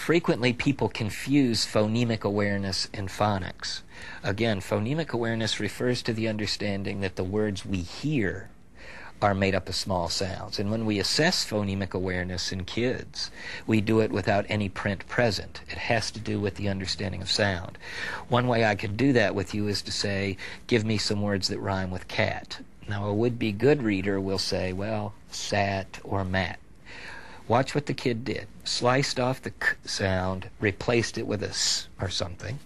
frequently people confuse phonemic awareness and phonics. Again, phonemic awareness refers to the understanding that the words we hear are made up of small sounds. And when we assess phonemic awareness in kids, we do it without any print present. It has to do with the understanding of sound. One way I could do that with you is to say, give me some words that rhyme with cat. Now, a would be good reader will say, well, sat or mat. Watch what the kid did. Sliced off the k sound, replaced it with a s or something.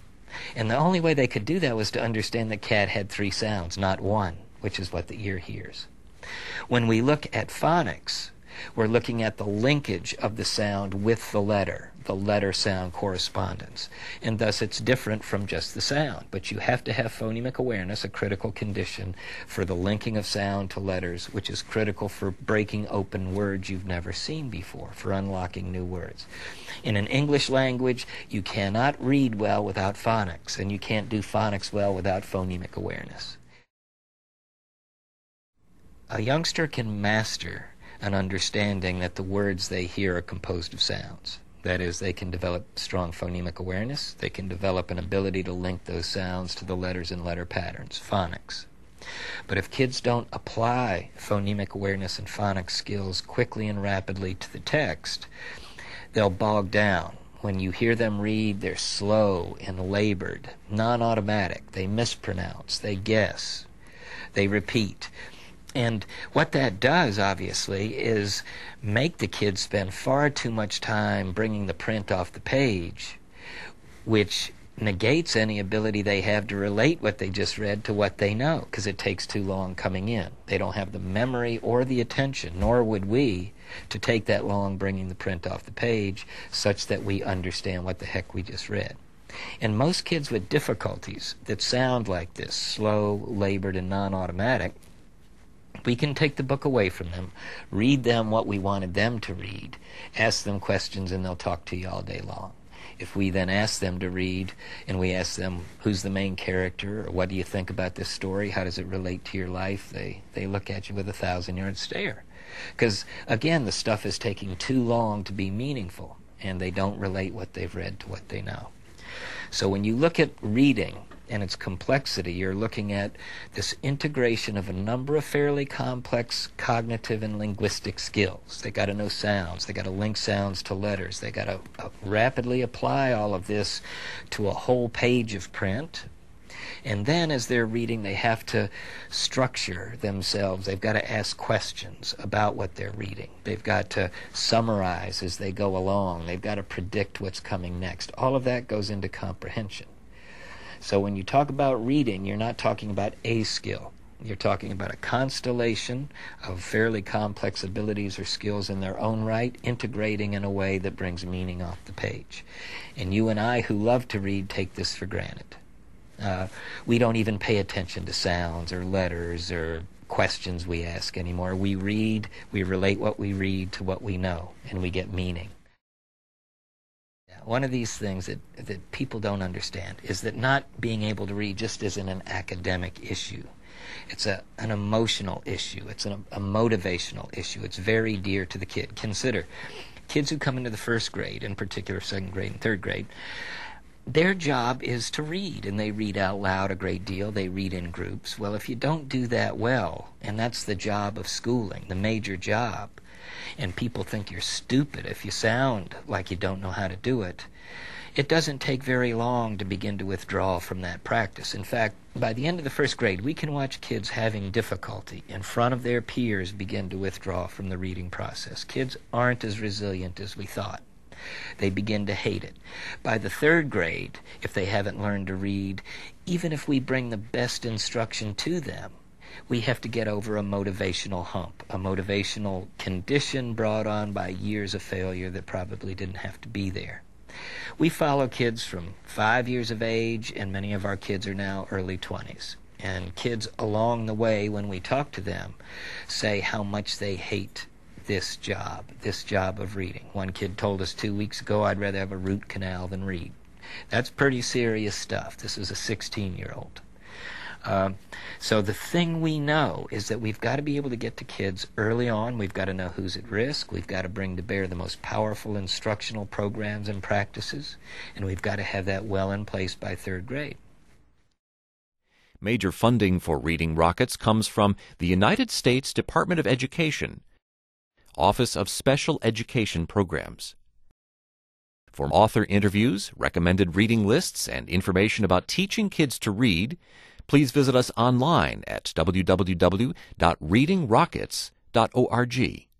And the only way they could do that was to understand that cat had three sounds, not one, which is what the ear hears. When we look at phonics, we're looking at the linkage of the sound with the letter, the letter sound correspondence. And thus it's different from just the sound. But you have to have phonemic awareness, a critical condition for the linking of sound to letters, which is critical for breaking open words you've never seen before, for unlocking new words. In an English language, you cannot read well without phonics, and you can't do phonics well without phonemic awareness a youngster can master an understanding that the words they hear are composed of sounds. That is, they can develop strong phonemic awareness. They can develop an ability to link those sounds to the letters and letter patterns, phonics. But if kids don't apply phonemic awareness and phonics skills quickly and rapidly to the text, they'll bog down. When you hear them read, they're slow and labored, non automatic. They mispronounce, they guess, they repeat. And what that does, obviously, is make the kids spend far too much time bringing the print off the page, which negates any ability they have to relate what they just read to what they know, because it takes too long coming in. They don't have the memory or the attention, nor would we, to take that long bringing the print off the page such that we understand what the heck we just read. And most kids with difficulties that sound like this, slow, labored, and non automatic, we can take the book away from them, read them what we wanted them to read, ask them questions, and they'll talk to you all day long. If we then ask them to read and we ask them who's the main character or what do you think about this story, how does it relate to your life, they, they look at you with a thousand yard stare. Because again, the stuff is taking too long to be meaningful and they don't relate what they've read to what they know. So when you look at reading, and its complexity, you're looking at this integration of a number of fairly complex cognitive and linguistic skills. They got to know sounds, they got to link sounds to letters, they got to uh, rapidly apply all of this to a whole page of print. And then, as they're reading, they have to structure themselves. They've got to ask questions about what they're reading. They've got to summarize as they go along. They've got to predict what's coming next. All of that goes into comprehension. So when you talk about reading, you're not talking about a skill. You're talking about a constellation of fairly complex abilities or skills in their own right, integrating in a way that brings meaning off the page. And you and I, who love to read, take this for granted. Uh, we don't even pay attention to sounds or letters or questions we ask anymore. We read, we relate what we read to what we know, and we get meaning one of these things that, that people don't understand is that not being able to read just isn't an academic issue. It's a, an emotional issue. It's an, a motivational issue. It's very dear to the kid. Consider kids who come into the first grade, in particular second grade and third grade, their job is to read, and they read out loud a great deal. They read in groups. Well, if you don't do that well, and that's the job of schooling, the major job, and people think you're stupid if you sound like you don't know how to do it, it doesn't take very long to begin to withdraw from that practice. In fact, by the end of the first grade, we can watch kids having difficulty in front of their peers begin to withdraw from the reading process. Kids aren't as resilient as we thought. They begin to hate it. By the third grade, if they haven't learned to read, even if we bring the best instruction to them, we have to get over a motivational hump, a motivational condition brought on by years of failure that probably didn't have to be there. We follow kids from five years of age, and many of our kids are now early 20s. And kids along the way, when we talk to them, say how much they hate this job, this job of reading. One kid told us two weeks ago, I'd rather have a root canal than read. That's pretty serious stuff. This is a 16 year old. Um, so the thing we know is that we've got to be able to get to kids early on. We've got to know who's at risk. We've got to bring to bear the most powerful instructional programs and practices, and we've got to have that well in place by third grade. Major funding for Reading Rockets comes from the United States Department of Education, Office of Special Education Programs. For author interviews, recommended reading lists, and information about teaching kids to read, please visit us online at www.readingrockets.org.